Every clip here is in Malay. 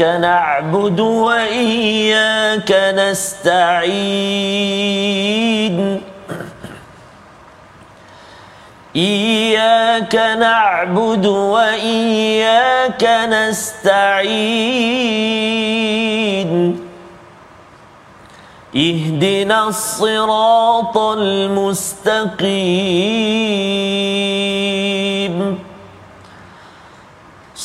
إياك نعبد وإياك نستعين. إياك نعبد وإياك نستعين. اهدنا الصراط المستقيم.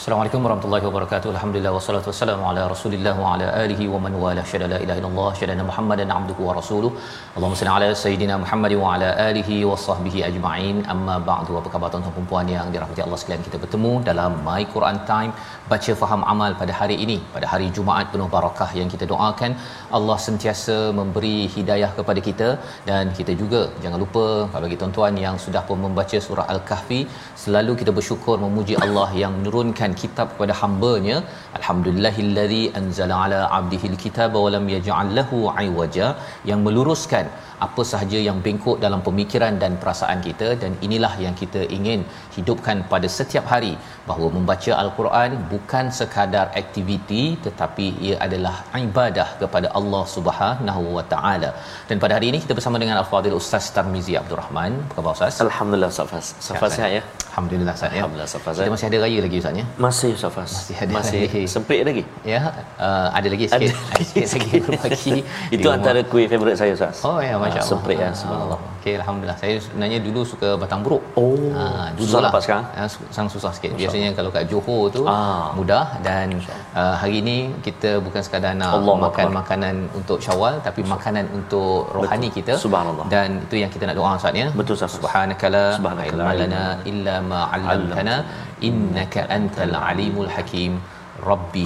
Assalamualaikum warahmatullahi wabarakatuh. Alhamdulillah wassalatu wassalamu ala Rasulillah wa ala alihi wa man wala syada la ilaha illallah syada Muhammadan abduhu wa rasuluh. Allahumma salli ala sayidina Muhammad wa ala alihi wa sahbihi ajma'in. Amma ba'du. Apa khabar tuan-tuan dan puan yang dirahmati Allah sekalian? Kita bertemu dalam My Quran Time baca faham amal pada hari ini, pada hari Jumaat penuh barakah yang kita doakan Allah sentiasa memberi hidayah kepada kita dan kita juga jangan lupa bagi tuan-tuan yang sudah pun membaca surah Al-Kahfi, selalu kita bersyukur memuji Allah yang menurunkan kitab kepada hamba-Nya alhamdulillahillazi anzala ala abdihil kitaba wa lam yaj'al lahu iwaja yang meluruskan apa sahaja yang bengkok dalam pemikiran dan perasaan kita dan inilah yang kita ingin hidupkan pada setiap hari bahawa membaca al-Quran bukan sekadar aktiviti tetapi ia adalah ibadah kepada Allah Subhanahu wa taala. Dan pada hari ini kita bersama dengan Al-Fadhil Ustaz Tarmizi Abdul Rahman. Apa khabar Ustaz? Alhamdulillah Safas. Safas sihat ya? Alhamdulillah Ustaz ya. Alhamdulillah Safas. Kita masih ada raya lagi Ustaz ya? Masih Safas. Masih ada Masih lagi. semprit lagi. Ya, uh, ada lagi sikit. Ada sikit lagi berbagi. di Itu antara kuih favourite saya Ustaz. Oh ya, masya-Allah. Ah, Semprit ya, subhanallah. Oh, Okey, alhamdulillah. Saya sebenarnya dulu suka batang buruk. Oh, dulu susah lah. dapat sekarang? Ah, su- sangat susah sikit. Biasanya kalau kat Johor tu Ah. mudah dan uh, hari ini kita bukan sekadar nak Allahu makan Akbar. makanan untuk Syawal tapi makanan untuk rohani Betul. kita. Subhanallah. Dan itu yang kita nak doa Ustaz ya. Betul, Ustaz. Subhanakala Subhanakala ilma lana illa ma 'allamtana innaka antal alimul hakim. Rabbi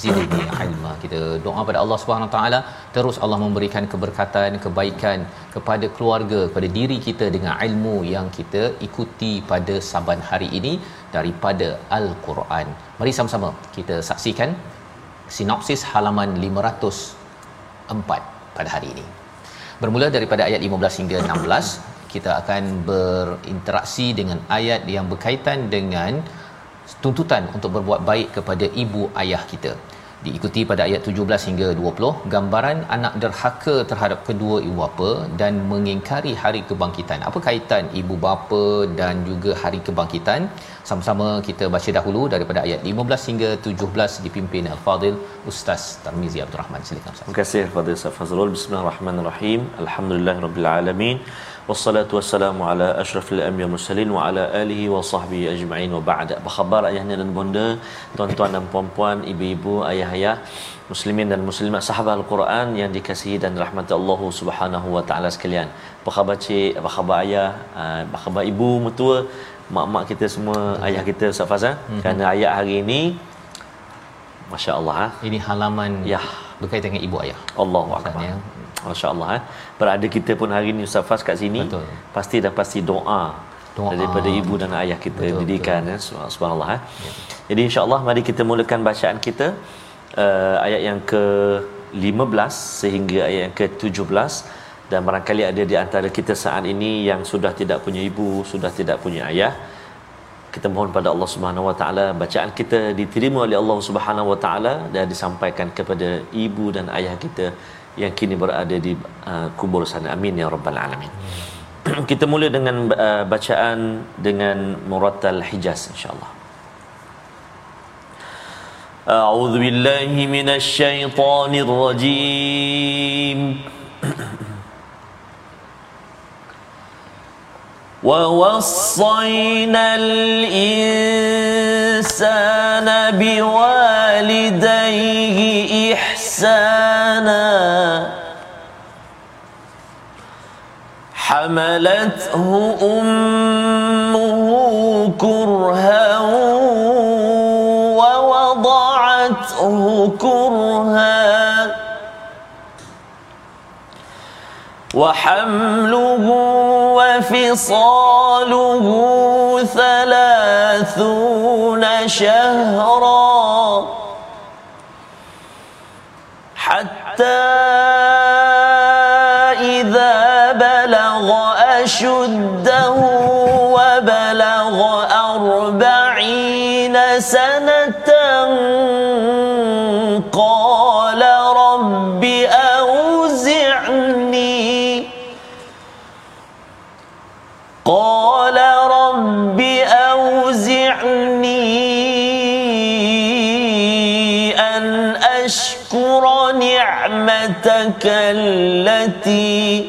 zidni ilma. Kita doa pada Allah Subhanahu taala terus Allah memberikan keberkatan, kebaikan kepada keluarga, kepada diri kita dengan ilmu yang kita ikuti pada saban hari ini daripada Al-Quran. Mari sama-sama kita saksikan sinopsis halaman 504 pada hari ini. Bermula daripada ayat 15 hingga 16, kita akan berinteraksi dengan ayat yang berkaitan dengan tuntutan untuk berbuat baik kepada ibu ayah kita. Diikuti pada ayat 17 hingga 20, gambaran anak derhaka terhadap kedua ibu bapa dan mengingkari hari kebangkitan. Apa kaitan ibu bapa dan juga hari kebangkitan? Sama-sama kita baca dahulu daripada ayat 15 hingga 17 dipimpin Al-Fadil Ustaz Tarmizi Abdul Rahman. Silakan Ustaz. Terima kasih kepada Ustaz Fazrul. Bismillahirrahmanirrahim. Alhamdulillahirabbil alamin. Wassalatu wassalamu ala asyrafil anbiya'i mursalin wa ala alihi wa sahbihi ajma'in wa ba'd. Apa khabar ayahnya dan bonda, tuan-tuan dan puan-puan, ibu-ibu, ayah-ayah, muslimin dan muslimat sahabat Al-Quran yang dikasihi dan rahmati Allah Subhanahu wa taala sekalian. Apa khabar cik, apa khabar ayah, Ah, apa khabar ibu mertua, mak-mak kita semua, ayah kita Ustaz Faz eh? Kerana ayat hari ini Masya-Allah ah. Ini halaman Ya. berkaitan dengan ibu ayah. Allahu Ustaz, akbar. ya. Masya-Allah eh. Berada kita pun hari ini Ustaz Fas kat sini Betul. pasti dah pasti doa, Doa. daripada ibu dan ayah kita Betul, didikan ya Subhan- subhanallah eh. Jadi insya-Allah mari kita mulakan bacaan kita uh, ayat yang ke-15 sehingga ayat yang ke-17 dan barangkali ada di antara kita saat ini yang sudah tidak punya ibu, sudah tidak punya ayah kita mohon pada Allah Subhanahu Wa Taala bacaan kita diterima oleh Allah Subhanahu Wa Taala dan disampaikan kepada ibu dan ayah kita yang kini berada di uh, kubur sana amin ya rabbal alamin kita mula dengan uh, bacaan dengan murattal hijaz insyaallah أعوذ بالله من الشيطان الرجيم ووصينا الإنسان بوالديه إحسانا. حملته أمه كرها ووضعته كرها وحمله وفصاله ثلاثون شهرا حتى إذا بلغ أشده وبلغ أربعين سنة نعمتك التي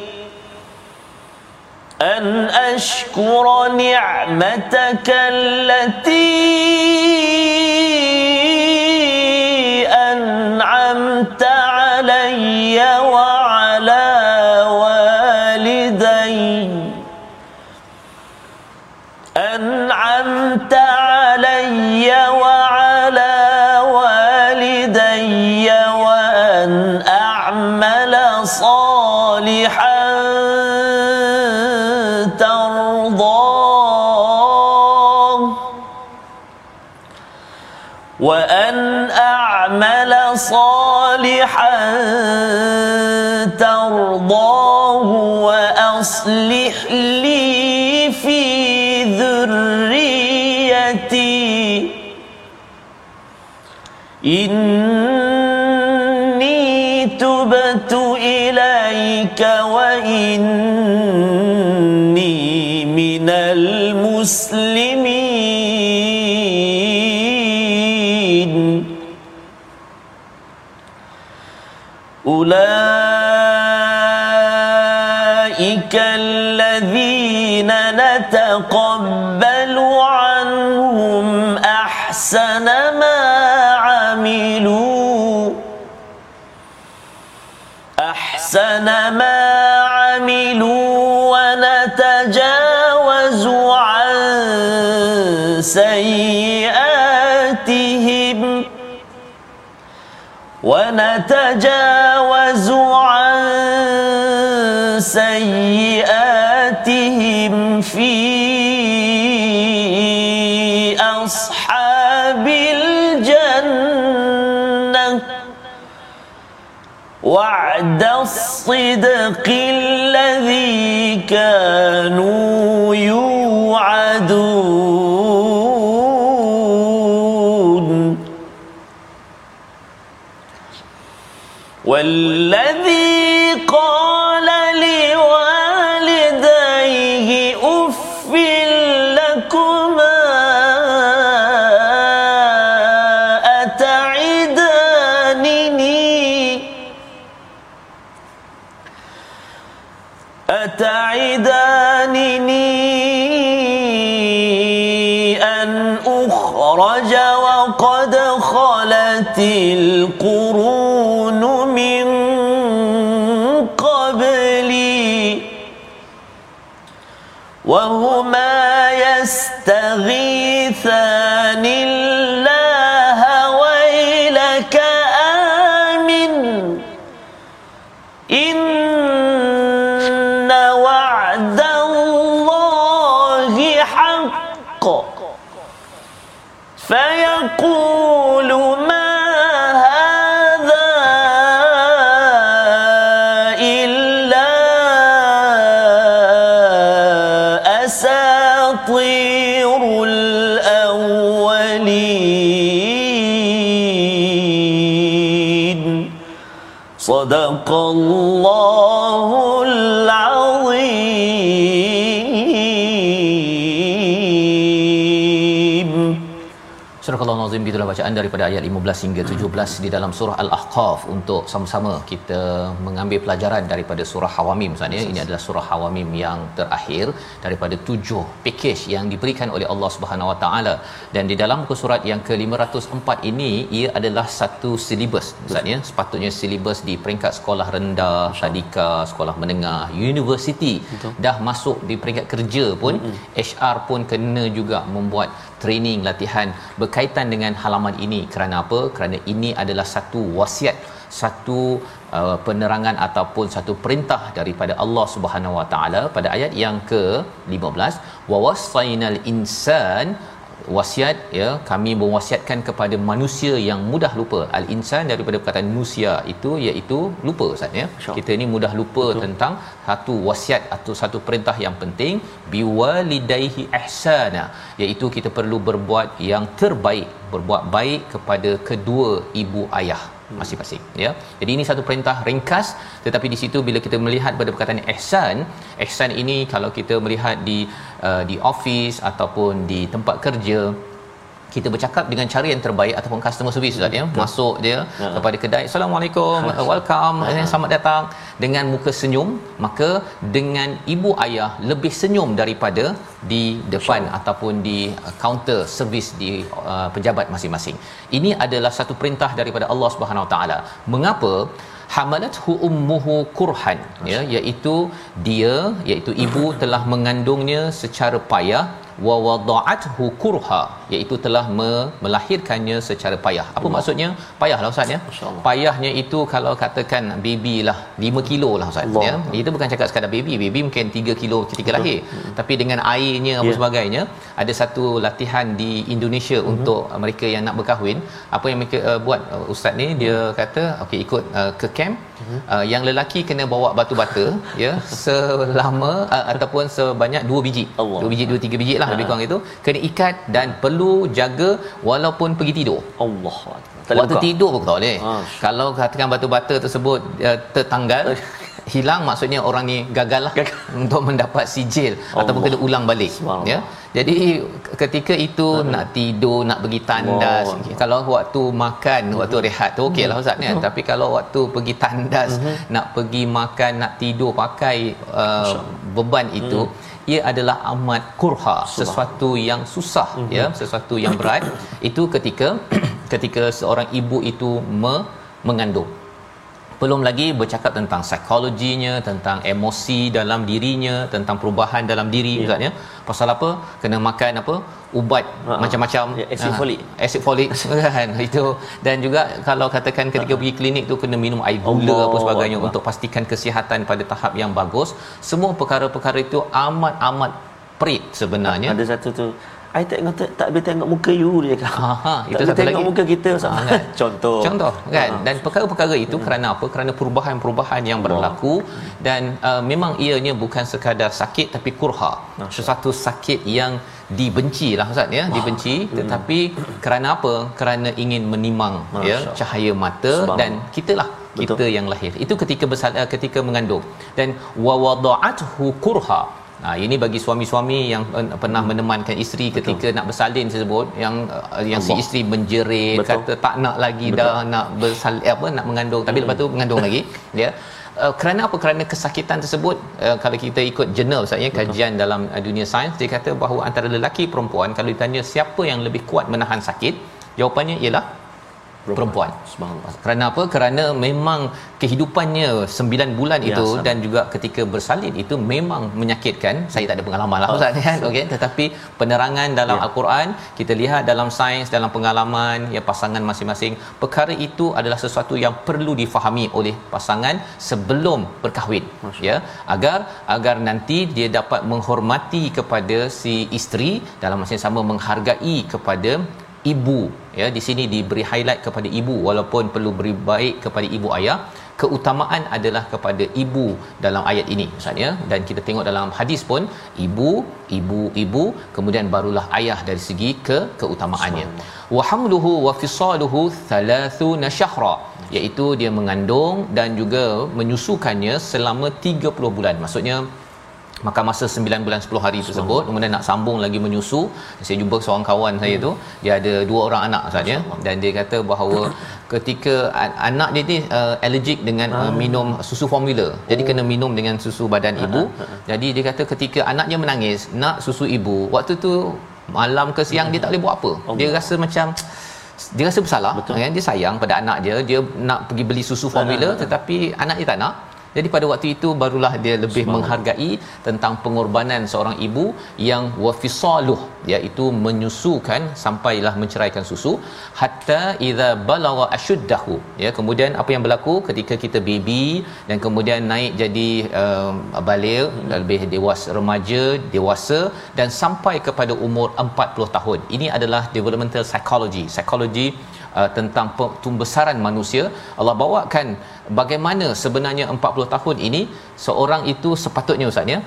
أن أشكر نعمتك التي صالحا ترضاه وأصلح لي في ذريتي. إني تبت إليك وإني من المسلمين. أولئك الذين نتقبل عنهم أحسن ما عملوا. أحسن ما عملوا ونتجاوز عن سيئاتهم. ونتجاوز سيئاتهم في أصحاب الجنة. وعد الصدق الذي كانوا يوعدون. والذي القرون صدق الله Astagfirullahalazim gitulah bacaan daripada ayat 15 hingga 17 di dalam surah Al-Ahqaf untuk sama-sama kita mengambil pelajaran daripada surah Hawamim Ustaz ya. Ini adalah surah Hawamim yang terakhir daripada tujuh package yang diberikan oleh Allah Subhanahu Wa Taala dan di dalam muka surat yang ke-504 ini ia adalah satu silibus Ustaz ya. Sepatutnya silibus di peringkat sekolah rendah, tadika, sekolah menengah, universiti Betul. dah masuk di peringkat kerja pun mm-hmm. HR pun kena juga membuat training latihan berkaitan dengan halaman ini. Kerana apa? Kerana ini adalah satu wasiat satu uh, penerangan ataupun satu perintah daripada Allah Subhanahu Wa Taala. Pada ayat yang ke-15 wa wasainal insan wasiat ya kami mewasiatkan kepada manusia yang mudah lupa. Al insan daripada perkataan manusia itu iaitu lupa ustaz ya. Kita ni mudah lupa Betul. tentang satu wasiat atau satu perintah yang penting. Biwalidayhi ihsana iaitu kita perlu berbuat yang terbaik berbuat baik kepada kedua ibu ayah masing-masing ya. Jadi ini satu perintah ringkas tetapi di situ bila kita melihat pada perkataan ihsan, ihsan ini kalau kita melihat di uh, di office ataupun di tempat kerja kita bercakap dengan cara yang terbaik ataupun customer service Ustaz ya. Masuk dia ya. kepada kedai assalamualaikum welcome ya. selamat datang. Dengan muka senyum maka dengan ibu ayah lebih senyum daripada di depan Sure. ataupun di kaunter servis di uh, pejabat masing-masing. Ini adalah satu perintah daripada Allah Subhanahu Wa taala. Mengapa? Hamalathu ummuhu kurhan ya iaitu dia iaitu ibu telah mengandungnya secara payah wa wada'athu kurha iaitu telah me- melahirkannya secara payah. Apa Allah. maksudnya? Payahlah ustaz ya. Payahnya itu kalau katakan baby lah 5 kilo lah ustaz Allah. ya. Itu bukan cakap sekadar baby, baby mungkin 3 kilo ketika Betul. lahir. Hmm. Tapi dengan airnya apa yeah. sebagainya, ada satu latihan di Indonesia hmm. untuk mereka yang nak berkahwin, apa yang mereka uh, buat uh, ustaz ni dia kata okey ikut uh, ke camp hmm. uh, yang lelaki kena bawa batu bata ya selama uh, ataupun sebanyak 2 biji. Allah. 2 biji 2 3 biji lah lebih kurang itu kena ikat dan perlu jaga walaupun pergi tidur Allah tak waktu buka. tidur pun tak boleh ah. kalau katakan batu bata tersebut uh, tertanggal hilang maksudnya orang ni gagal lah gagal. untuk mendapat sijil Allah. ataupun kena ulang balik ya jadi ketika itu uh nak tidur nak pergi tandas oh. kalau waktu makan uh waktu rehat tu okeylah ustaz ni uh tapi kalau waktu pergi tandas uh nak pergi makan nak tidur pakai uh, beban itu uh ia adalah amat kurha sesuatu yang susah mm-hmm. ya sesuatu yang berat. Itu ketika ketika seorang ibu itu me, mengandung belum lagi bercakap tentang psikologinya tentang emosi dalam dirinya tentang perubahan dalam diri yeah. misalnya pasal apa? Kena makan apa? Ubat uh-huh. macam-macam. Yeah, acid uh, folic. acid folic kan? Itu. Dan juga kalau katakan ketika uh-huh. pergi klinik tu kena minum air gula Allah apa sebagainya Allah. untuk pastikan kesihatan pada tahap yang bagus. Semua perkara-perkara itu amat amat perit sebenarnya. Ada satu tu I tak tengok tak, tak boleh tengok muka you dia cakap. Ha, ha itu satu tengok lagi. muka kita ha, kan? contoh. Contoh kan ha. dan perkara-perkara itu hmm. kerana apa? Kerana perubahan-perubahan yang berlaku dan uh, memang ianya bukan sekadar sakit tapi kurha. Sesuatu sakit yang dibenci lah Ustaz ya, Wah. dibenci hmm. tetapi kerana apa? Kerana ingin menimang Masya. ya cahaya mata dan kitalah kita yang lahir. Itu ketika besar ketika mengandung. Dan wa wada'athu kurha Ha, ini bagi suami-suami yang pernah hmm. menemankan isteri Betul. ketika nak bersalin tersebut yang uh, yang Allah. si isteri menjerit Betul. kata tak nak lagi Betul. dah nak bersalin apa nak mengandung tapi hmm. lepas tu mengandung lagi ya Uh, kerana apa kerana kesakitan tersebut uh, kalau kita ikut jurnal saya kajian dalam uh, dunia sains dia kata bahawa antara lelaki perempuan kalau ditanya siapa yang lebih kuat menahan sakit jawapannya ialah perempuan. Subhanallah. Kerana apa? Kerana memang kehidupannya 9 bulan ya, itu sama. dan juga ketika bersalin itu memang menyakitkan. Saya tak ada pengalaman lah Ustaz kan. Okey, tetapi penerangan dalam ya. Al-Quran kita lihat dalam sains dalam pengalaman ya pasangan masing-masing perkara itu adalah sesuatu yang perlu difahami oleh pasangan sebelum berkahwin Masya. ya agar agar nanti dia dapat menghormati kepada si isteri dalam masa yang sama menghargai kepada ibu ya di sini diberi highlight kepada ibu walaupun perlu beri baik kepada ibu ayah. Keutamaan adalah kepada ibu dalam ayat ini misalnya dan kita tengok dalam hadis pun ibu ibu ibu kemudian barulah ayah dari segi ke keutamaannya. Wa hamluhu wa fisaluhu 30 syahra iaitu dia mengandung dan juga menyusukannya selama 30 bulan. Maksudnya makan masa 9 bulan 10 hari tersebut kemudian nak sambung lagi menyusu. Saya jumpa seorang kawan saya tu dia ada dua orang anak saja dan dia kata bahawa ketika an- anak dia ni uh, allergic dengan uh, minum susu formula. Jadi kena minum dengan susu badan ibu. Jadi dia kata ketika anaknya menangis nak susu ibu waktu tu malam ke siang dia tak boleh buat apa. Dia rasa macam dia rasa bersalah. Betul. kan? Dia sayang pada anak dia dia nak pergi beli susu formula tetapi anak dia tak nak jadi pada waktu itu barulah dia lebih menghargai tentang pengorbanan seorang ibu yang wafisaluh iaitu menyusukan sampailah menceraikan susu hatta idza balagha ashuddahu. Ya kemudian apa yang berlaku? Ketika kita baby dan kemudian naik jadi um, balik lebih dewasa remaja dewasa dan sampai kepada umur 40 tahun. Ini adalah developmental psychology. Psikologi uh, tentang pembesaran manusia Allah bawakan bagaimana sebenarnya 40 tahun ini seorang itu sepatutnya ustaz ya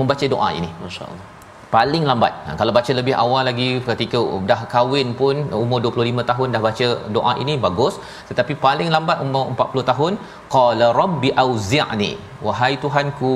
membaca doa ini. Masya-Allah. paling lambat. Ha, kalau baca lebih awal lagi ketika dah kahwin pun umur 25 tahun dah baca doa ini bagus. Tetapi paling lambat umur 40 tahun qala rabbi auzi'ni wahai tuhanku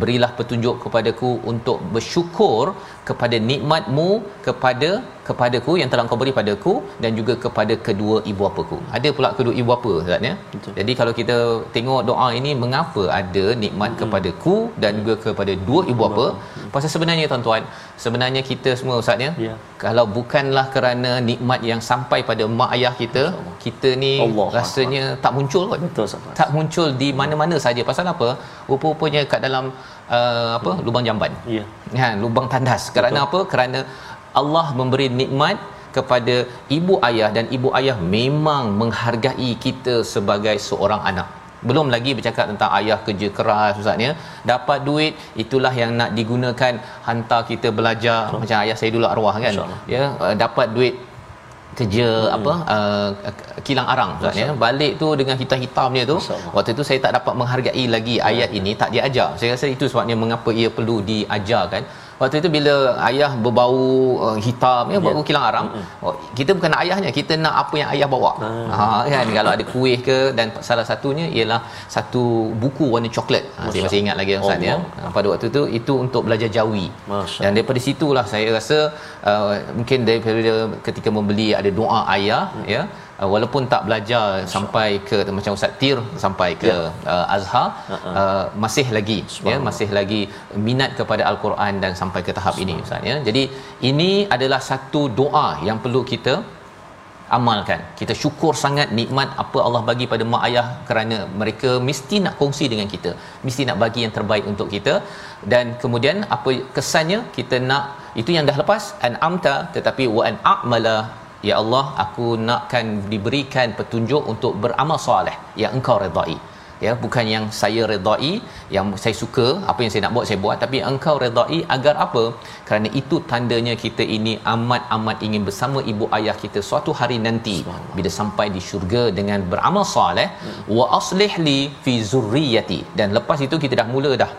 berilah petunjuk kepadaku untuk bersyukur kepada nikmatmu kepada kepadaku yang telah kau beri padaku dan juga kepada kedua ibu bapaku ada pula kedua ibu bapa ustaz ya? Jadi kalau kita tengok doa ini mengapa ada nikmat hmm. kepadaku dan juga kepada dua ibu bapa pasal sebenarnya tuan-tuan sebenarnya kita semua ustaz ya? Ya. kalau bukanlah kerana nikmat yang sampai pada mak ayah kita kita ni Allah rasanya tak muncul kot. Betul Ustaz. tak muncul di mana-mana saja. Pasal apa rupa-rupanya kat dalam uh, apa lubang jamban. Ya. kan lubang tandas. Kerana apa? Kerana Allah memberi nikmat kepada ibu ayah dan ibu ayah memang menghargai kita sebagai seorang anak. Belum lagi bercakap tentang ayah kerja keras ustaz ya. Dapat duit itulah yang nak digunakan hantar kita belajar. Macam ayah saya dulu arwah kan? InsyaAllah. ya uh, dapat duit kerja hmm. apa uh, kilang arang ustaz ya. Balik tu dengan hitam-hitam dia tu waktu tu saya tak dapat menghargai lagi ayat ini tak diajar saya rasa itu sebabnya mengapa ia perlu diajarkan waktu itu bila ayah berbau uh, hitam ya bau kilang arang oh, kita bukan nak ayahnya kita nak apa yang ayah bawa. Ha kan? Kalau ada kuih ke dan salah satunya ialah satu buku warna coklat. Ha, saya masih ingat lagi ustaz ya. Ha, pada waktu itu itu untuk belajar jawi. Masya dan daripada situlah saya rasa uh, mungkin daripada ketika membeli ada doa ayah hmm. ya uh, walaupun tak belajar Masya sampai ke macam Ustaz Tir sampai ke ya. uh, Azhar uh, masih lagi ya masih lagi minat kepada al-Quran dan sampai ke tahap ini Ustaz ya. Jadi ini adalah satu doa yang perlu kita amalkan. Kita syukur sangat nikmat apa Allah bagi pada mak ayah kerana mereka mesti nak kongsi dengan kita mesti nak bagi yang terbaik untuk kita. Dan kemudian apa kesannya? Kita nak itu yang dah lepas an amta tetapi wa an a'mala ya Allah aku nakkan diberikan petunjuk untuk beramal soleh yang engkau redai. Ya bukan yang saya redai yang saya suka apa yang saya nak buat saya buat. Tapi engkau redai agar apa? Kerana itu tandanya kita ini amat amat ingin bersama ibu ayah kita suatu hari nanti. Bila sampai di syurga dengan beramal soleh wa aslih li fi zurriyati. Dan lepas itu kita dah mula dah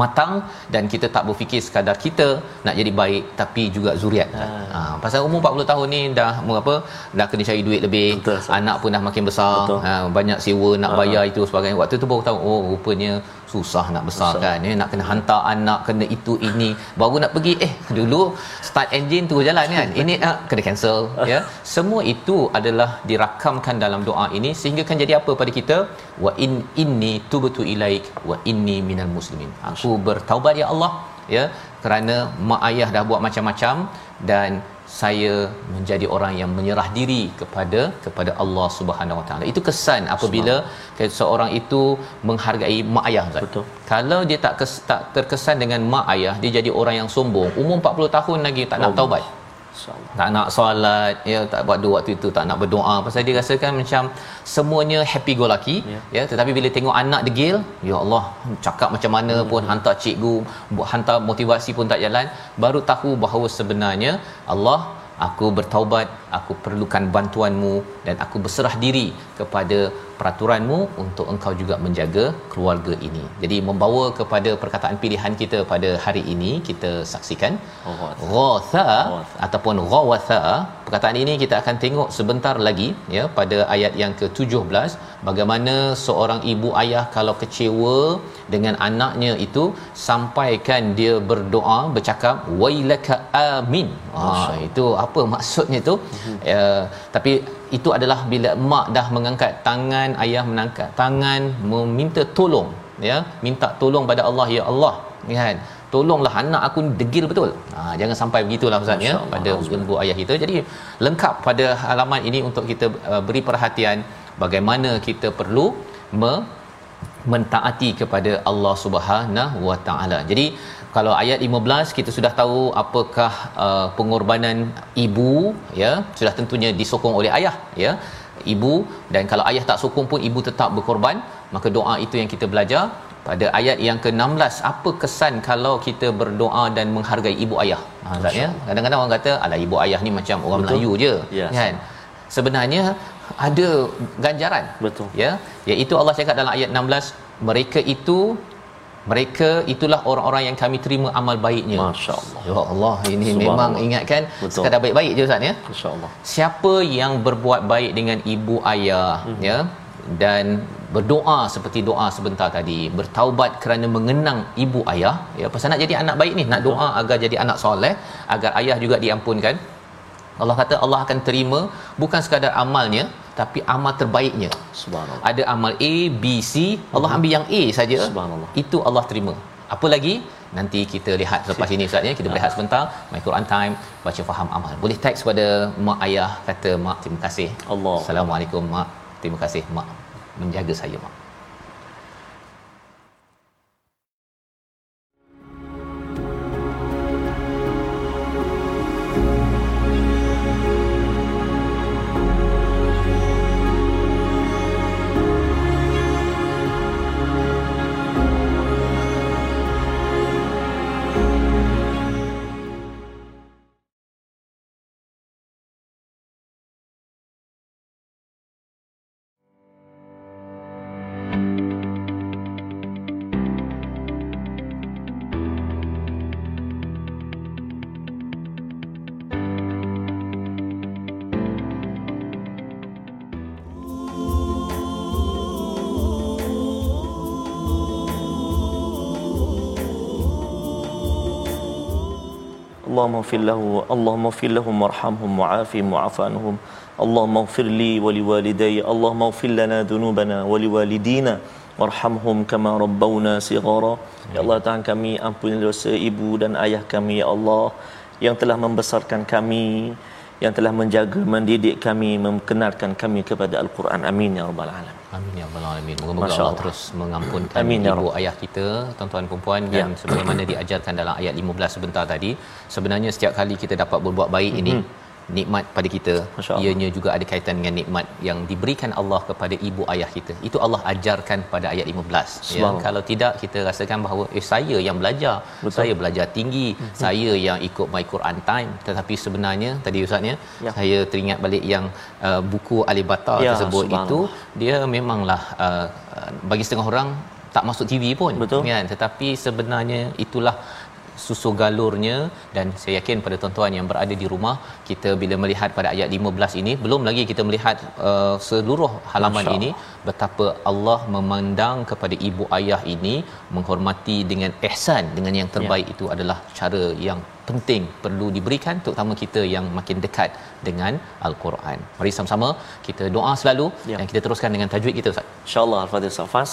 matang dan kita tak berfikir sekadar kita nak jadi baik tapi juga zuriat. Ha. ha pasal umur 40 tahun ni dah apa dah kena cari duit lebih. Betul, anak pun dah makin besar. Ha banyak sewa nak bayar itu sebagainya. Waktu tu baru tahu oh rupanya susah nak besarkan ya nak kena hantar anak kena itu ini. Baru nak pergi eh dulu start engine tu jalan kan. Ini uh, kena cancel ya. Semua itu adalah dirakamkan dalam doa ini sehingga kan jadi apa pada kita? Wa in inni tubtu ilaik wa inni minal muslimin. Aku bertaubat ya Allah ya kerana mak ayah dah buat macam-macam dan saya menjadi orang yang menyerah diri kepada kepada Allah Subhanahu Wa Taala. Itu kesan apabila seorang itu menghargai mak ayah Ustaz. Betul. Kalau dia tak kes, tak terkesan dengan mak ayah, dia jadi orang yang sombong. Umur 40 tahun lagi tak nak Allah. taubat. Tak nak solat, ya tak buat doa waktu itu, tak nak berdoa pasal dia rasakan macam semuanya happy go lucky, Ya. ya tetapi bila tengok anak degil, ya Allah, cakap macam mana Hmm. pun hantar cikgu, buat hantar motivasi pun tak jalan, baru tahu bahawa sebenarnya Allah aku bertaubat aku perlukan bantuanmu dan aku berserah diri kepada peraturanmu untuk engkau juga menjaga keluarga ini. Jadi membawa kepada perkataan pilihan kita pada hari ini kita saksikan ghatha ataupun ghawatha. Perkataan ini kita akan tengok sebentar lagi ya pada ayat yang ke-17 bagaimana seorang ibu ayah kalau kecewa dengan anaknya itu sampaikan dia berdoa bercakap wailaka amin. Ha, itu apa maksudnya tu? Uh-huh. Uh, tapi itu adalah bila mak dah mengangkat tangan ayah mengangkat tangan meminta tolong ya minta tolong pada Allah ya Allah kan. Tolonglah anak aku degil betul. Ha, jangan sampai begitulah ustaz ya pada ibu ayah kita. Jadi lengkap pada halaman ini untuk kita uh, beri perhatian bagaimana kita perlu me- mentaati kepada Allah Subhanahu Wa Taala. Jadi kalau ayat 15 kita sudah tahu apakah uh, pengorbanan ibu ya sudah tentunya disokong oleh ayah ya ibu. Dan kalau ayah tak sokong pun ibu tetap berkorban. Maka doa itu yang kita belajar. Pada ayat yang ke-16 apa kesan kalau kita berdoa dan menghargai ibu ayah? Ha tak ya. Kadang-kadang orang kata ala ibu ayah ni macam orang Betul. Melayu je. Yes. kan? Sebenarnya ada ganjaran Betul. ya. Iaitu Allah cakap dalam ayat 16 mereka itu mereka itulah orang-orang yang kami terima amal baiknya. Masya-Allah. Ya Allah, ini memang ingatkan Betul. sekadar baik-baik je Ustaz ya. Masya-Allah. Siapa yang berbuat baik dengan ibu ayah hmm. ya dan berdoa seperti doa sebentar tadi, bertaubat kerana mengenang ibu ayah, ya pasal nak jadi anak baik ni, nak doa agar jadi anak soleh, agar ayah juga diampunkan. Allah kata Allah akan terima bukan sekadar amalnya tapi amal terbaiknya. Subhanallah. Ada amal A, B, C, Allah mhm. ambil yang A saja. Subhanallah. Itu Allah terima. Apa lagi? Nanti kita lihat selepas ini Ustaz ya. Kita berehat ah. sebentar. My Quran time, baca faham amal. Boleh teks pada mak ayah kata mak terima kasih. Allah. Assalamualaikum mak. Terima kasih mak menjaga saya mak. اللهم اغفر له اللهم اغفر لهم وارحمهم وعافهم وعف عنهم اللهم اغفر لي ولوالدي اللهم اغفر لنا ذنوبنا ولوالدينا warhamhum kama rabbawna sighara ya Allah Tuhan kami ampuni dosa ibu dan ayah kami ya Allah yang telah membesarkan kami yang telah menjaga mendidik kami memkenalkan kami kepada al-Quran amin ya rabbal alamin amin ya rabbal alamin moga-moga Allah, Allah terus mengampunkan amin, ya ibu ya ayah kita tuan-tuan dan puan ya. dan sebagaimana diajarkan dalam ayat 15 sebentar tadi sebenarnya setiap kali kita dapat berbuat baik mm-hmm. Nikmat pada kita. Ianya juga ada kaitan dengan nikmat yang diberikan Allah kepada ibu ayah kita. Itu Allah ajarkan pada ayat 15 ya kalau tidak kita rasakan bahawa eh saya yang belajar. Betul. saya belajar tinggi. Hmm. saya yang ikut my Quran time. Tetapi sebenarnya tadi ustaznya ya. saya teringat balik yang uh, buku alibata ya, tersebut itu dia memanglah uh, bagi setengah orang tak masuk TV pun. Betul. kan tetapi sebenarnya itulah susu galurnya dan saya yakin pada tuan-tuan yang berada di rumah kita bila melihat pada ayat 15 ini belum lagi kita melihat uh, seluruh halaman Masya. ini betapa Allah memandang kepada ibu ayah ini menghormati dengan ihsan dengan yang terbaik ya. itu adalah cara yang penting perlu diberikan terutama kita yang makin dekat dengan al-Quran. Mari sama-sama kita doa selalu ya. dan kita teruskan dengan tajwid kita Ustaz. Insya-Allah al-Fatihah Safas.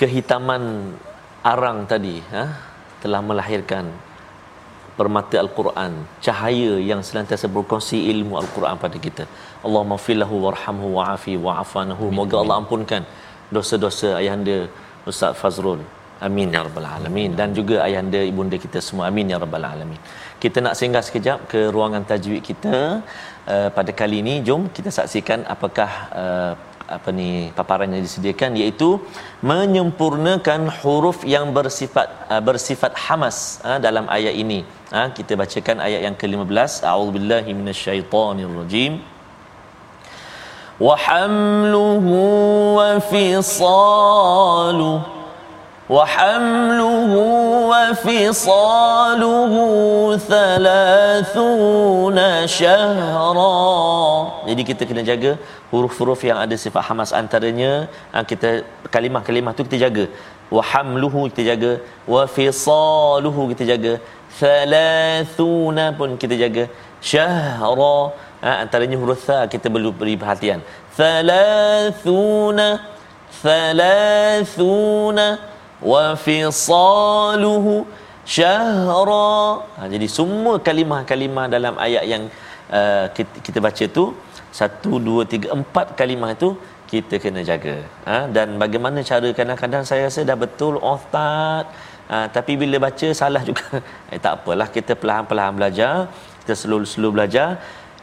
Kehitaman arang tadi, ha? Telah melahirkan permata al-Quran, cahaya yang senantiasa berkongsi ilmu al-Quran pada kita. Allahumma fillahu warhamhu wa'afi wa'afanhu. Moga Allah ampunkan dosa-dosa ayahanda Ustaz Fazrul. Amin ya rabbal alamin dan juga ayahanda ibunda kita semua. Amin ya rabbal alamin. Kita nak singgah sekejap ke ruangan tajwid kita uh, pada kali ini. Jom kita saksikan apakah uh, apa ni paparan yang disediakan iaitu menyempurnakan huruf yang bersifat uh, bersifat hamas uh, dalam ayat ini. Uh, kita bacakan ayat yang ke-15. A'udzubillahi minasyaitonirrajim. وحمله وفصاله وحمله وفصاله ثلاثون شهرا jadi kita kena jaga huruf-huruf yang ada sifat hamas antaranya ah, kita kalimah-kalimah tu kita jaga wa hamluhu kita jaga wa fisaluhu kita jaga thalathuna pun kita jaga syahra ha, antaranya huruf tha kita perlu beri perhatian thalathuna thalathuna fisaluhu syahra ha, jadi semua kalimah-kalimah dalam ayat yang uh, kita, kita baca tu satu, dua, tiga, empat kalimah itu kita kena jaga. Ha? dan bagaimana cara kadang-kadang saya rasa dah betul ustaz. Ha, tapi bila baca salah juga. Eh, tak apalah kita perlahan-perlahan belajar kita slow-slow belajar.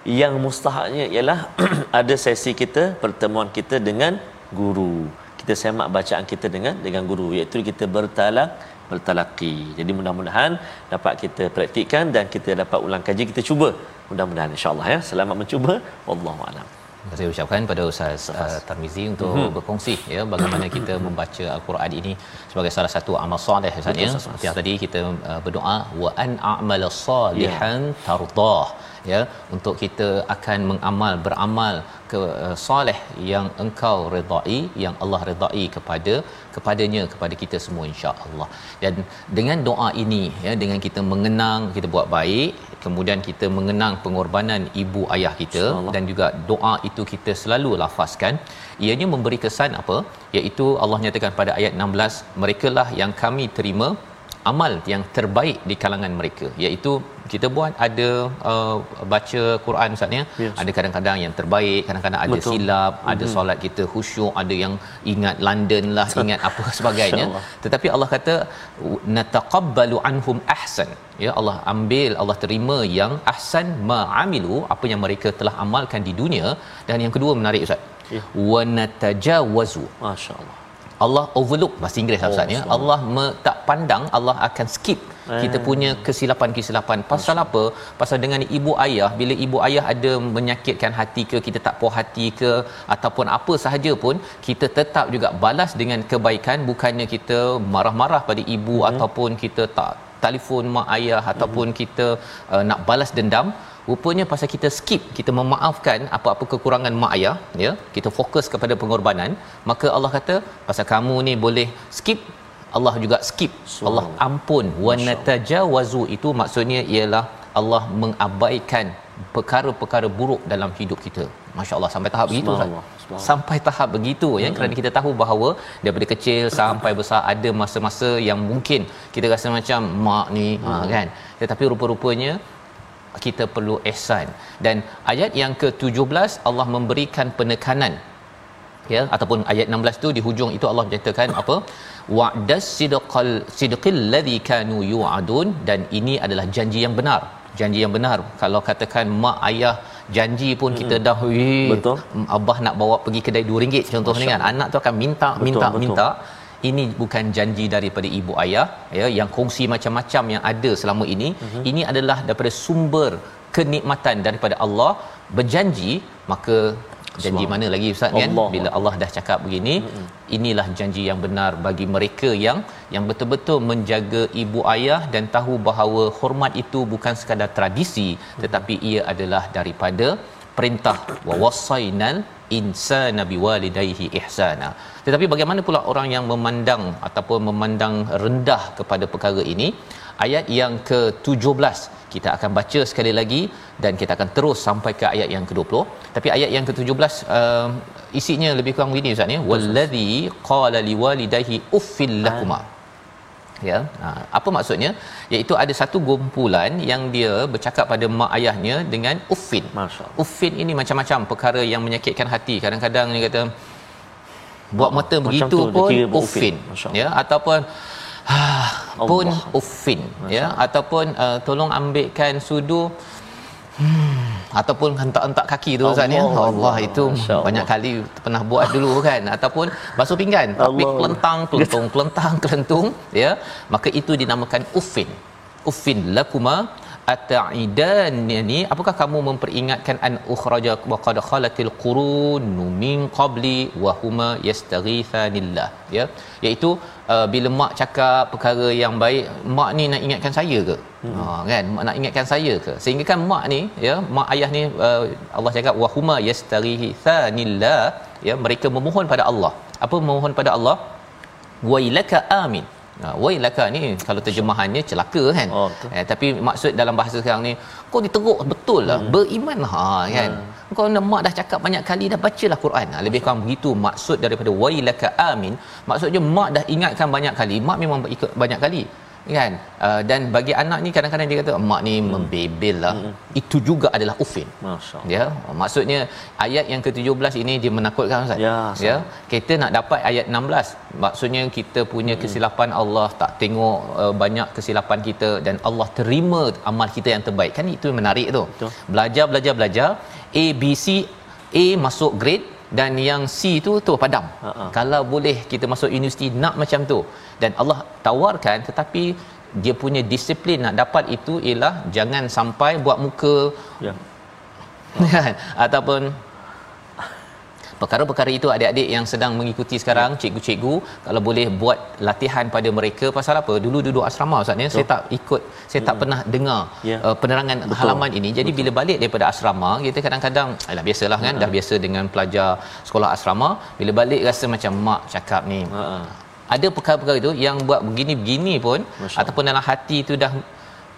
Yang mustahaknya ialah ada sesi kita pertemuan kita dengan guru kita semak bacaan kita dengan dengan guru iaitu kita bertalak bertalaki. Jadi mudah-mudahan dapat kita praktikkan dan kita dapat ulang kaji. Kita cuba. Mudah-mudahan insyaallah ya. Selamat mencuba. Wallahu a'lam. Saya ucapkan pada Ustaz uh, Tarmizi untuk mm-hmm. berkongsi ya bagaimana kita membaca al-Quran ini sebagai salah satu amal soleh Ustaz ya. Yang tadi kita uh, berdoa wa an a'mal salihan yeah. tardah ya untuk kita akan mengamal beramal ke uh, soleh yang engkau redai yang Allah redai kepada kepadanya kepada kita semua insya-Allah. Dan dengan doa ini ya dengan kita mengenang kita buat baik kemudian kita mengenang pengorbanan ibu ayah kita dan juga doa itu kita selalu lafazkan ianya memberi kesan apa iaitu Allah nyatakan pada ayat 16 merekalah yang kami terima amal yang terbaik di kalangan mereka. Iaitu kita buat ada uh, baca Quran Ustaz ya. Yes. ada kadang-kadang yang terbaik kadang-kadang ada Betul. silap mm-hmm. ada solat kita khusyuk ada yang ingat London lah ingat apa sebagainya. Tetapi Allah kata nataqabbalu anhum ahsan. Ya Allah ambil Allah terima yang ahsan ma'amilu apa yang mereka telah amalkan di dunia. Dan yang kedua menarik Ustaz. Ya. wa natajawazu. Masyaallah Allah overlook bahasa Inggeris oh, Ustaz ya. Allah me- tak pandang, Allah akan skip eh. kita punya kesilapan-kesilapan. Pasal Masya. apa? Pasal dengan ibu ayah, bila ibu ayah ada menyakitkan hati ke, kita tak puas hati ke ataupun apa sahaja pun, kita tetap juga balas dengan kebaikan bukannya kita marah-marah pada ibu hmm. ataupun kita tak telefon mak ayah ataupun hmm. kita uh, nak balas dendam rupanya pasal kita skip kita memaafkan apa-apa kekurangan mak ayah ya kita fokus kepada pengorbanan maka Allah kata pasal kamu ni boleh skip Allah juga skip. So, Allah ampun. Wa natajawazu itu maksudnya ialah Allah mengabaikan perkara-perkara buruk dalam hidup kita. masya-Allah sampai tahap begitu kan sampai tahap begitu ya hmm. kerana kita tahu bahawa daripada kecil sampai besar ada masa-masa yang mungkin kita rasa macam mak ni hmm. ha, kan. Tetapi rupa-rupanya kita perlu ihsan. Dan ayat yang ke-17 Allah memberikan penekanan. Ya ataupun ayat 16 tu di hujung itu Allah menyatakan apa? Wa'das sidqal sidqil ladzi kanu yu'adun. Dan ini adalah janji yang benar. Janji yang benar. Kalau katakan mak ayah janji pun kita dah betul. Abah nak bawa pergi kedai RM2 contohnya kan. Anak tu akan minta betul, minta betul. minta ini bukan janji daripada ibu ayah ya yang kongsi macam-macam yang ada selama ini uh-huh. ini adalah daripada sumber kenikmatan daripada Allah berjanji maka janji mana lagi ustaz kan bila Allah dah cakap begini uh-huh. inilah janji yang benar bagi mereka yang yang betul-betul menjaga ibu ayah dan tahu bahawa hormat itu bukan sekadar tradisi uh-huh. tetapi ia adalah daripada perintah. Wa wasainal insana biwalidayhi ihsana. Tetapi bagaimana pula orang yang memandang ataupun memandang rendah kepada perkara ini? Ayat yang ke-17 kita akan baca sekali lagi dan kita akan terus sampai ke ayat yang ke-20 tapi ayat yang ke-17 uh, isinya lebih kurang begini ustaz ya wallazi qala liwalidayhi uffil lakuma ya. Ha, apa maksudnya? Iaitu ada satu kumpulan yang dia bercakap pada mak ayahnya dengan uffin. Uffin ini macam-macam perkara yang menyakitkan hati. Kadang-kadang dia kata buat mata macam begitu tu, pun uffin. Ya ataupun ha, pun uffin. Ya ataupun uh, tolong ambilkan sudu hmm. Ataupun hentak-hentak kaki tu Ustaz ya. Allah, Allah itu Allah. banyak kali pernah buat dulu kan? Ataupun basuh pinggan tapi kelentang kelentung kelentang kelentung ya? Maka itu dinamakan uffin. Uffin lakuma ataidan ni apakah kamu memperingatkan an ukhraja wa qad khalatil qurun min qabli wa huma yastaghithanillah ya? Iaitu uh, bila mak cakap perkara yang baik mak ni nak ingatkan saya ke? Hmm. ha kan? Mak nak ingatkan saya ke? Sehingga kan mak ni ya mak ayah ni uh, Allah cakap wa huma yastaghithanillah ya mereka memohon pada Allah. Apa memohon pada Allah? Wailaka amin Ha, wailaka ni kalau terjemahannya celaka kan. Oh, eh, tapi maksud dalam bahasa sekarang ni kau diteruk betul lah. Hmm. Beriman ha kan. Hmm. Kau nak mak dah cakap banyak kali dah bacalah Quran. Ha, lebih kurang begitu maksud daripada wailaka amin. Maksudnya mak dah ingatkan banyak kali. Mak memang ikut banyak kali kan? Uh, dan bagi anak ni kadang-kadang dia kata mak ni hmm. membebel lah. Hmm. itu juga adalah ufin ya? Maksudnya ayat yang ke-17 ini dia menakutkan ustaz. Ya, ya? Kita nak dapat ayat 16 maksudnya kita punya hmm. kesilapan Allah tak tengok uh, banyak kesilapan kita dan Allah terima amal kita yang terbaik. Kan itu yang menarik tu. Betul. belajar belajar belajar. A B C A masuk grade dan yang C tu tu padam. Uh-huh. Kalau boleh kita masuk universiti nak macam tu dan Allah tawarkan tetapi dia punya disiplin nak dapat itu ialah jangan sampai buat muka ya. kan ataupun perkara-perkara itu adik-adik yang sedang mengikuti sekarang cikgu-cikgu kalau boleh buat latihan pada mereka pasal apa dulu duduk asrama ustaz ya saya tak ikut saya tak hmm. pernah dengar yeah. uh, penerangan Betul. halaman ini jadi Betul. bila balik daripada asrama kita kadang-kadang alah biasalah kan hmm. dah biasa dengan pelajar sekolah asrama bila balik rasa macam mak cakap ni hmm. ada perkara-perkara itu yang buat begini-begini pun Masya ataupun dalam hati itu dah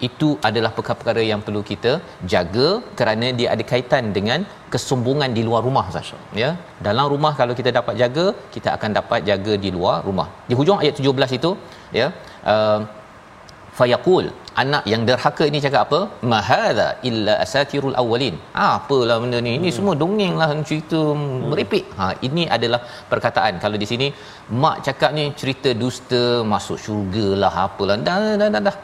itu adalah perkara-perkara yang perlu kita jaga kerana dia ada kaitan dengan kesombongan di luar rumah Ustaz. Ya. Dalam rumah kalau kita dapat jaga, kita akan dapat jaga di luar rumah. Di hujung ayat 17 itu, ya. Uh, fayaqul anak yang derhaka ini cakap apa mahadha illa asatirul awwalin ah, apalah benda ni ini hmm. semua dongeng lah cerita hmm. meripik ha ini adalah perkataan kalau di sini mak cakap ni cerita dusta masuk syurga lah apalah dah dah dah, dah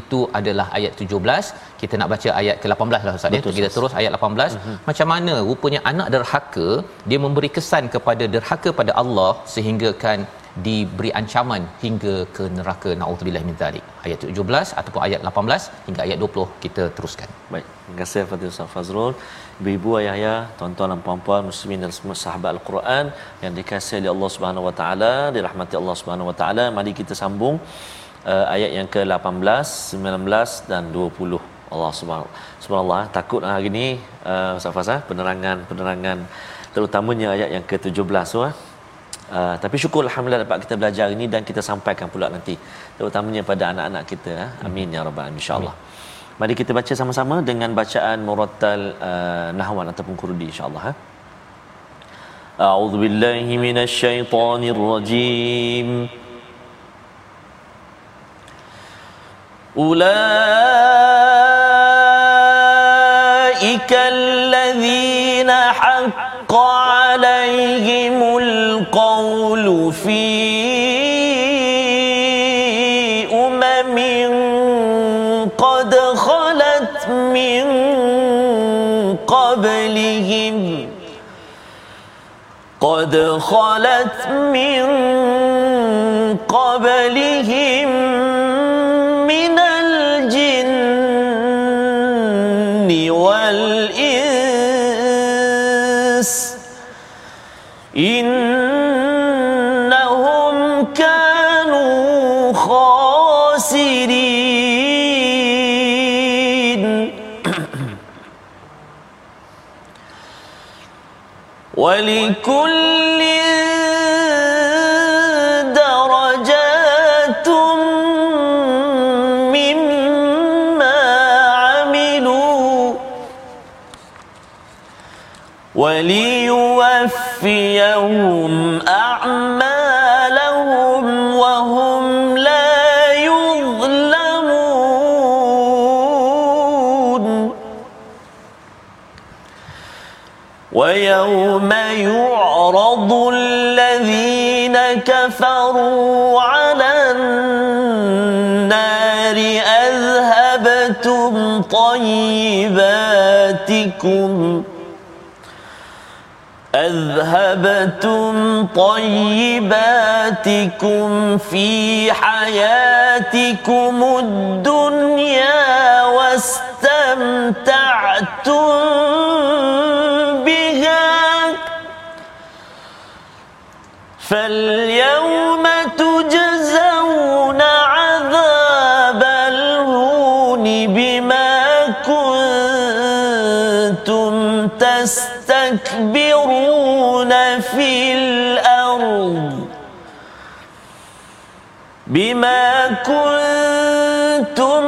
itu adalah ayat 17 kita nak baca ayat ke-18 lah ustaz ya. Kita terus ayat 18 uh-huh. macam mana rupanya anak derhaka dia memberi kesan kepada derhaka pada Allah sehingga kan diberi ancaman hingga ke neraka. Naudzubillah min zalik. Ayat 17 ataupun ayat 18 hingga ayat 20 kita teruskan. Baik. Terima kasih Fadil Ustaz Fazrul. Ibu-ibu ayah-ayah tuan-tuan dan puan-puan muslimin dan semua sahabat al-Quran yang dikasihi oleh Allah Subhanahu wa taala dirahmati Allah Subhanahu wa taala mari kita sambung uh, ayat yang ke-18, 19 dan 20. Allah Subhanahu Subhanallah takut hari ni uh, Ustaz Fazal penerangan penerangan. Terutamanya ayat yang ke-17 tu uh. Uh, tapi syukur alhamdulillah dapat kita belajar ini dan kita sampaikan pula nanti. Terutamanya pada anak-anak kita uh. amin ya rabbal alamin insyaallah. Mari kita baca sama-sama dengan bacaan murattal uh, nahwan ataupun kurdi insyaallah ha a'udzu billahi minasyaitonir rajim أولئك الذين حق عليهم القول في أمم قد خلت من قبلهم قد خلت من قبلهم إنهم كانوا خاسرين. ولكل وليوفيهم أعمالهم وهم لا يظلمون. ويوم يعرض الذين كفروا على النار أذهبتم طيباتكم. أذهبتم طيباتكم في حياتكم الدنيا واستمتعتم بها. فاليوم تجزون تستكبرون في الأرض بما كنتم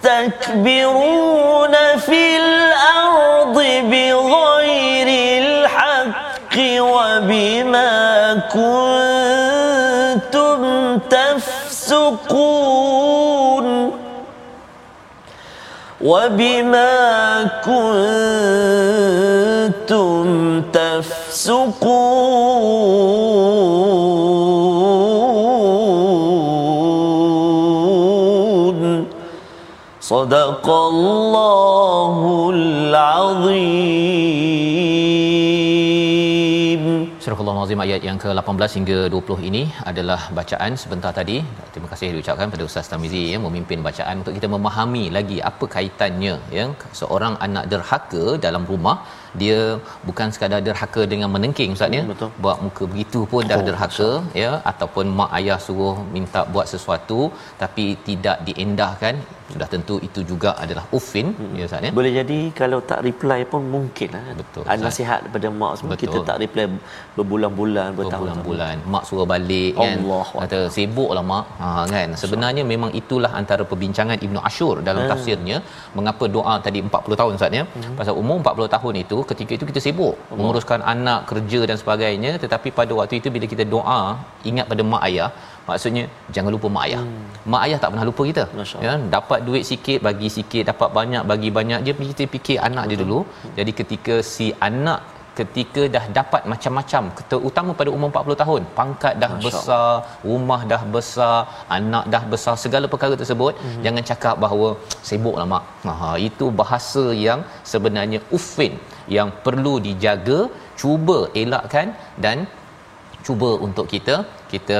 تستكبرون في الأرض بغير الحق وبما كنتم تفسقون وبما كنتم تفسقون. صدق الله العظيم. Surah Al-Azim ayat yang ke-18 hingga 20 ini adalah bacaan sebentar tadi. Terima kasih diucapkan pada Ustaz Tamizi yang memimpin bacaan untuk kita memahami lagi apa kaitannya ya seorang anak derhaka dalam rumah dia bukan sekadar derhaka dengan menengking ustaz ya? Betul. buat muka begitu pun dah Oh, derhaka ya? Ataupun mak ayah suruh minta buat sesuatu tapi tidak diendahkan sudah tentu itu juga adalah ufin ya ustaz ya? Boleh jadi kalau tak reply pun mungkin lah. Betul, Ada Ustaz. nasihat daripada mak semua Betul. kita tak reply berbulan-bulan bertahun berbulan-bulan. Mak suruh balik kan? Allah kata sibuk lah mak. Ha, kan? Sebenarnya memang itulah antara perbincangan Ibnu Ashur dalam Hmm. tafsirnya. Mengapa doa tadi 40 tahun Ustaz ya? Hmm. pasal umur 40 tahun itu ketika itu kita sibuk menguruskan anak kerja dan sebagainya. Tetapi pada waktu itu bila kita doa ingat pada mak ayah. Maksudnya jangan lupa mak ayah. Hmm. mak ayah tak pernah lupa kita. Ya dapat duit sikit bagi sikit dapat banyak bagi banyak dia kita fikir anak dia dulu. Jadi ketika si anak ketika dah dapat macam-macam terutama pada umur 40 tahun. Pangkat dah Masya besar rumah dah besar anak dah besar segala perkara tersebut mm-hmm. jangan cakap bahawa sibuklah mak. Ha itu bahasa yang sebenarnya ufin yang perlu dijaga cuba elakkan dan cuba untuk kita kita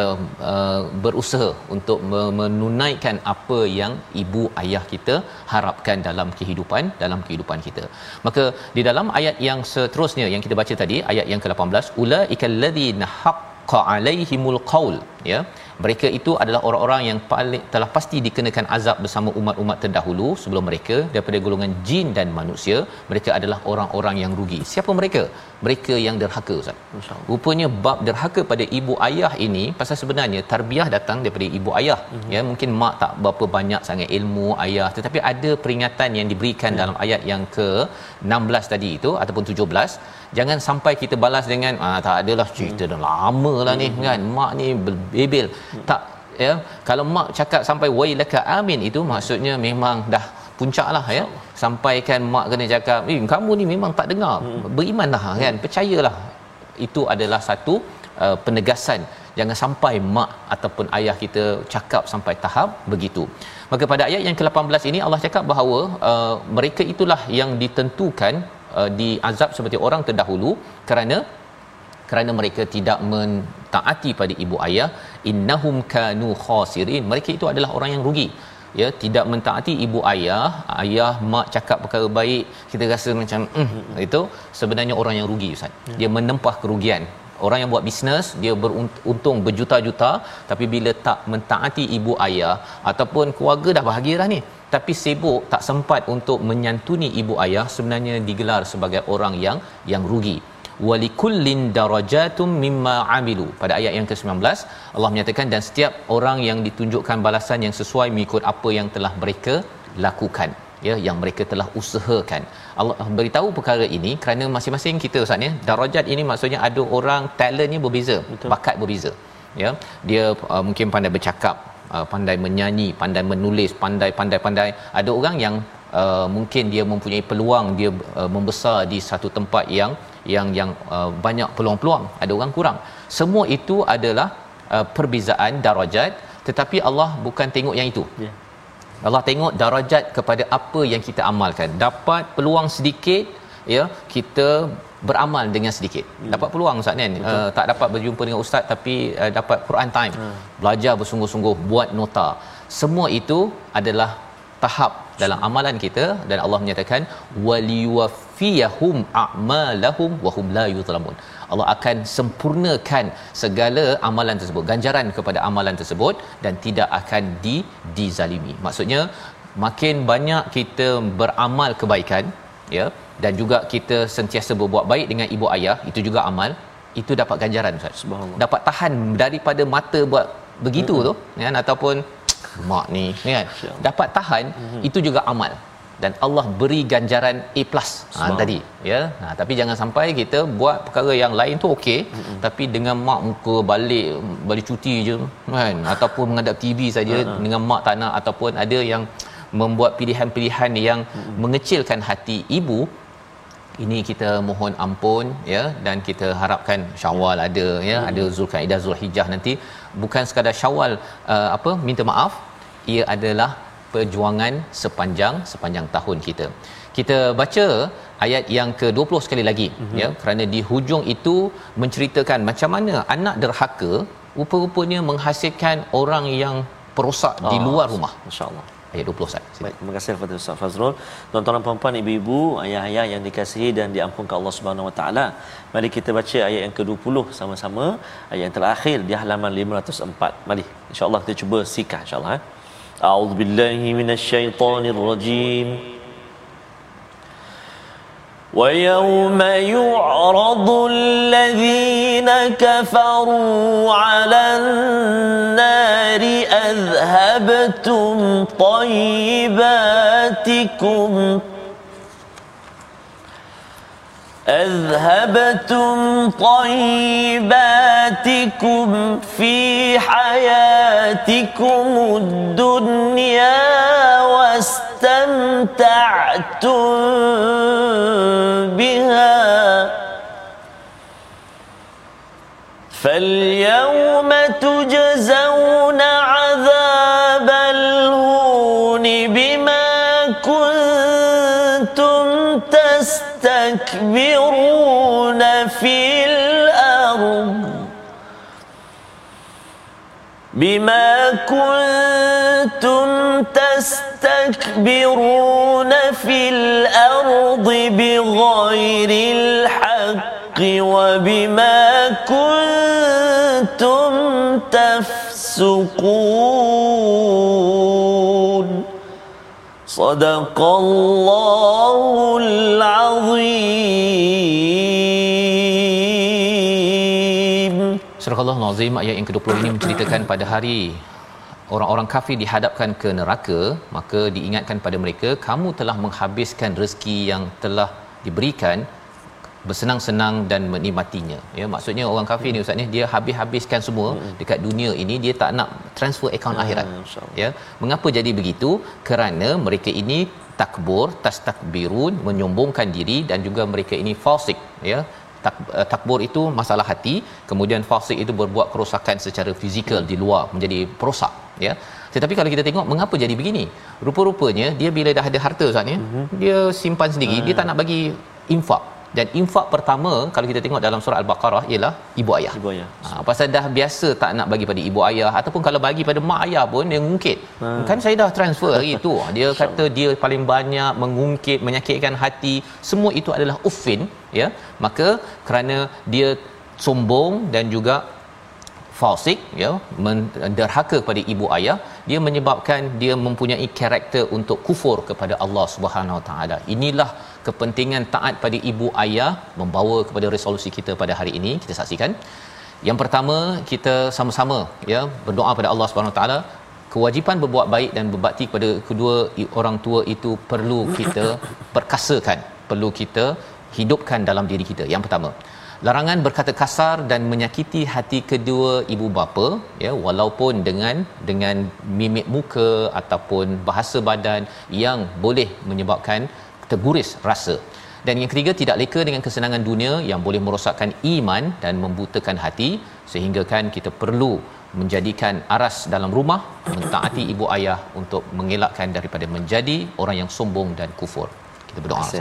uh, berusaha untuk me- menunaikan apa yang ibu ayah kita harapkan dalam kehidupan dalam kehidupan kita. Maka di dalam ayat yang seterusnya yang kita baca tadi ayat yang ke-18 ulaikal ladzina haqqa alaihimul qaul ya mereka itu adalah orang-orang yang paling telah pasti dikenakan azab bersama umat-umat terdahulu sebelum mereka. Daripada golongan jin dan manusia mereka adalah orang-orang yang rugi. Siapa mereka? Mereka yang derhaka ustaz. Rupanya bab derhaka pada ibu ayah ini pasal sebenarnya tarbiyah datang daripada ibu ayah. Mm-hmm. ya mungkin mak tak berapa banyak sangat ilmu ayah tetapi ada peringatan yang diberikan mm. dalam ayat yang ke 16 tadi itu ataupun 17 jangan sampai kita balas dengan ah tak adalah cerita dah lama lah ni kan. Mak ni bebel tak ya. Kalau mak cakap sampai wailaka amin itu maksudnya memang dah puncak lah ya. Sampaikan mak kena cakap eh kamu ni memang tak dengar. Berimanlah kan. Percayalah itu adalah satu uh, penegasan. Jangan sampai mak ataupun ayah kita cakap sampai tahap begitu. Maka pada ayat yang ke-18 ini Allah cakap bahawa uh, mereka itulah yang ditentukan uh, diazab seperti orang terdahulu kerana kerana mereka tidak mentaati pada ibu ayah innahum kanu khasirin. Mereka itu adalah orang yang rugi. Ya tidak mentaati ibu ayah ayah mak cakap perkara baik kita rasa macam mm, itu sebenarnya orang yang rugi ustaz. Dia menempah kerugian. Orang yang buat bisnes dia beruntung berjuta-juta tapi bila tak mentaati ibu ayah ataupun keluarga dah bahagia dah ni tapi sibuk tak sempat untuk menyantuni ibu ayah sebenarnya digelar sebagai orang yang yang rugi. Walikullin darajatum mimma amilu. Pada ayat yang ke-19 Allah menyatakan dan setiap orang yang ditunjukkan balasan yang sesuai mengikut apa yang telah mereka lakukan. Ya yang mereka telah usahakan. Allah beritahu perkara ini kerana masing-masing kita ustaz ya. Darajat ini maksudnya ada orang talentnya berbeza Betul. bakat berbeza. Ya dia uh, mungkin pandai bercakap uh, pandai menyanyi pandai menulis pandai pandai pandai. Ada orang yang uh, mungkin dia mempunyai peluang dia uh, membesar di satu tempat yang yang yang uh, banyak peluang-peluang. Ada orang kurang. Semua itu adalah uh, perbezaan darajat tetapi Allah bukan tengok yang itu. Ya. Allah tengok darajat kepada apa yang kita amalkan. Dapat peluang sedikit ya kita beramal dengan sedikit hmm. dapat peluang ustaz kan uh, tak dapat berjumpa dengan ustaz tapi uh, dapat Quran time hmm. belajar bersungguh-sungguh buat nota semua itu adalah tahap dalam amalan kita dan Allah menyatakan waliwafiyahum a'malahum wa hum la yuzlamun. Allah akan sempurnakan segala amalan tersebut, ganjaran kepada amalan tersebut dan tidak akan di dizalimi. Maksudnya makin banyak kita beramal kebaikan ya dan juga kita sentiasa berbuat baik dengan ibu ayah itu juga amal itu dapat ganjaran Ustaz. Subhanallah. Dapat tahan daripada mata buat begitu hmm. tu kan ataupun mak ni kan dapat tahan hmm. itu juga amal dan Allah beri ganjaran A+ ha, tadi ya nah tapi jangan sampai kita buat perkara yang lain tu okey hmm. tapi dengan mak muka balik balik cuti je kan ataupun menghadap TV saja hmm. dengan mak tak nak ataupun ada yang membuat pilihan-pilihan yang hmm. mengecilkan hati ibu ini kita mohon ampun ya dan kita harapkan Syawal ada ya hmm. ada Zulkaidah Zulhijjah nanti bukan sekadar Syawal uh, apa minta maaf ia adalah perjuangan sepanjang sepanjang tahun kita. Kita baca ayat yang ke-20 sekali lagi mm-hmm. ya kerana di hujung itu menceritakan macam mana anak derhaka rupa-rupanya menghasilkan orang yang perosak oh, di luar rumah. Masya-Allah ayat 20 Ustaz. Baik, terima kasih kepada Ustaz Fazrul. Tuan-tuan dan puan-puan, ibu-ibu, ayah-ayah yang dikasihi dan diampunkan Allah Subhanahu Wa Taala. Mari kita baca ayat yang ke-20 sama-sama. Ayat yang terakhir di halaman 504. Mari, insya-Allah kita cuba sikah insya-Allah. Eh. A'udzubillahi minasyaitonirrajim. ويوم يعرض الذين كفروا على النار أذهبتم طيباتكم أذهبتم طيباتكم في حياتكم الدنيا واستمتعتم بها فاليوم تجزون عذاب الهون بما كنتم تستكبرون في الأرض بما كنتم تستكبرون في الأرض بغير الحق وبما كنتم تفسقون صدق الله العظيم Surah Al-Azim ayat yang ke-20 ini menceritakan pada hari orang-orang kafir dihadapkan ke neraka maka diingatkan pada mereka kamu telah menghabiskan rezeki yang telah diberikan bersenang-senang dan menikmatinya. Ya maksudnya orang kafir ni ustaz ni dia habis-habiskan semua hmm. dekat dunia ini dia tak nak transfer akaun hmm, akhirat. ya mengapa jadi begitu? Kerana mereka ini takbur tastakbirun menyombongkan diri dan juga mereka ini fasik ya tak, uh, takbur itu masalah hati kemudian fasik itu berbuat kerosakan secara fizikal di luar menjadi perosak ya. Tetapi kalau kita tengok mengapa jadi begini? Rupa-rupanya dia bila dah ada harta Ustaz ya mm-hmm. dia simpan sendiri uh dia tak nak bagi infak dan infak pertama kalau kita tengok dalam surah al-baqarah ialah ibu ayah. Ibu ayah. Ha, pasal dah biasa tak nak bagi pada ibu ayah ataupun kalau bagi pada mak ayah pun dia ngungkit. Ha. Kan saya dah transfer hari itu. Dia kata dia paling banyak mengungkit, menyakitkan hati. Semua itu adalah uffin, ya. Maka kerana dia sombong dan juga fasik ya menderhaka kepada ibu ayah dia menyebabkan dia mempunyai karakter untuk kufur kepada Allah Subhanahu Wa Taala inilah kepentingan taat pada ibu ayah membawa kepada resolusi kita pada hari ini kita saksikan. Yang pertama kita sama-sama ya berdoa pada Allah Subhanahu taala kewajipan berbuat baik dan berbakti kepada kedua orang tua itu perlu kita perkasakan perlu kita hidupkan dalam diri kita. Yang pertama larangan berkata kasar dan menyakiti hati kedua ibu bapa ya walaupun dengan dengan mimik muka ataupun bahasa badan yang boleh menyebabkan terguris rasa. Dan yang ketiga tidak leka dengan kesenangan dunia yang boleh merosakkan iman dan membutakan hati sehingga kan kita perlu menjadikan aras dalam rumah mentaati ibu ayah untuk mengelakkan daripada menjadi orang yang sombong dan kufur. Kita berdoa Terima kasih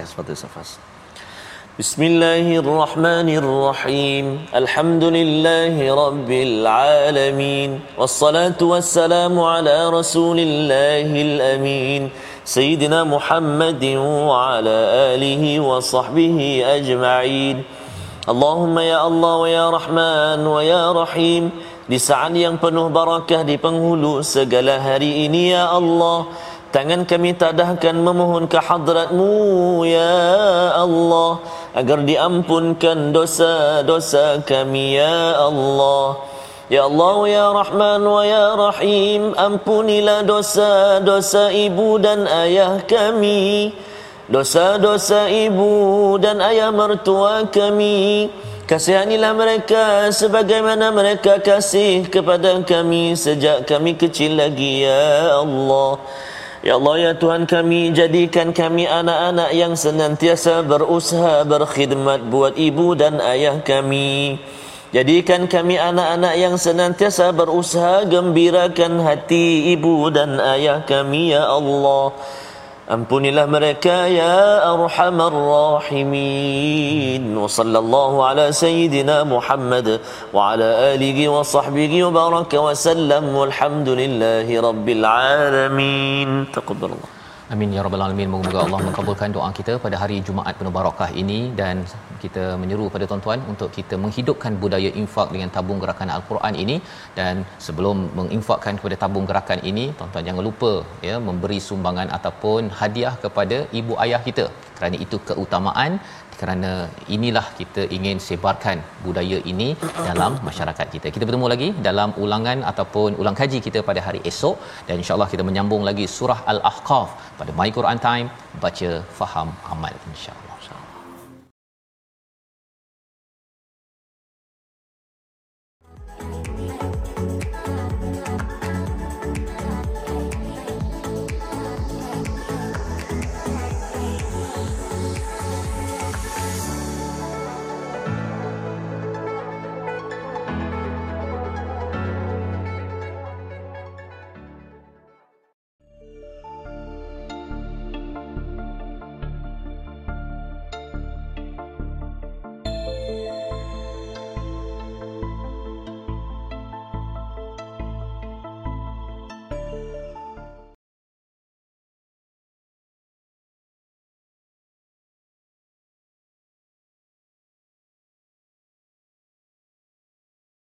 بسم الله الرحمن الرحيم الحمد لله رب العالمين والصلاة والسلام على رسول الله الأمين سيدنا محمد وعلى آله وصحبه أجمعين اللهم يا الله ويا رحمن ويا رحيم di saat yang penuh barakah di penghulu segala hari ini ya Allah tangan kami tadahkan memohon ke hadratmu ya Allah agar diampunkan dosa-dosa kami ya Allah. Ya Allah ya Rahman wa ya Rahim ampunilah dosa-dosa ibu dan ayah kami. Dosa-dosa ibu dan ayah mertua kami. Kasihanilah mereka sebagaimana mereka kasih kepada kami sejak kami kecil lagi ya Allah. Ya Allah ya Tuhan kami jadikan kami anak-anak yang senantiasa berusaha berkhidmat buat ibu dan ayah kami. Jadikan kami anak-anak yang senantiasa berusaha gembirakan hati ibu dan ayah kami ya Allah. Ampunilah mereka ya arhamar rahimin. Wa sallallahu ala sayyidina Muhammad wa ala alihi wa sahbihi wa baraka wa sallam. Walhamdulillahi rabbil alamin. Taqabbalallah Amin ya rabbal alamin. Moga-moga Allah mengabulkan doa kita pada hari Jumaat penuh barakah ini dan kita menyeru pada tuan-tuan untuk kita menghidupkan budaya infak dengan tabung gerakan Al-Quran ini dan sebelum menginfakkan kepada tabung gerakan ini, tuan-tuan jangan lupa ya memberi sumbangan ataupun hadiah kepada ibu ayah kita. Kerana itu keutamaan kerana inilah kita ingin sebarkan budaya ini dalam masyarakat kita. Kita bertemu lagi dalam ulangan ataupun ulang kaji kita pada hari esok dan insya-Allah kita menyambung lagi surah Al-Ahqaf pada My Quran Time baca faham amal insya-Allah.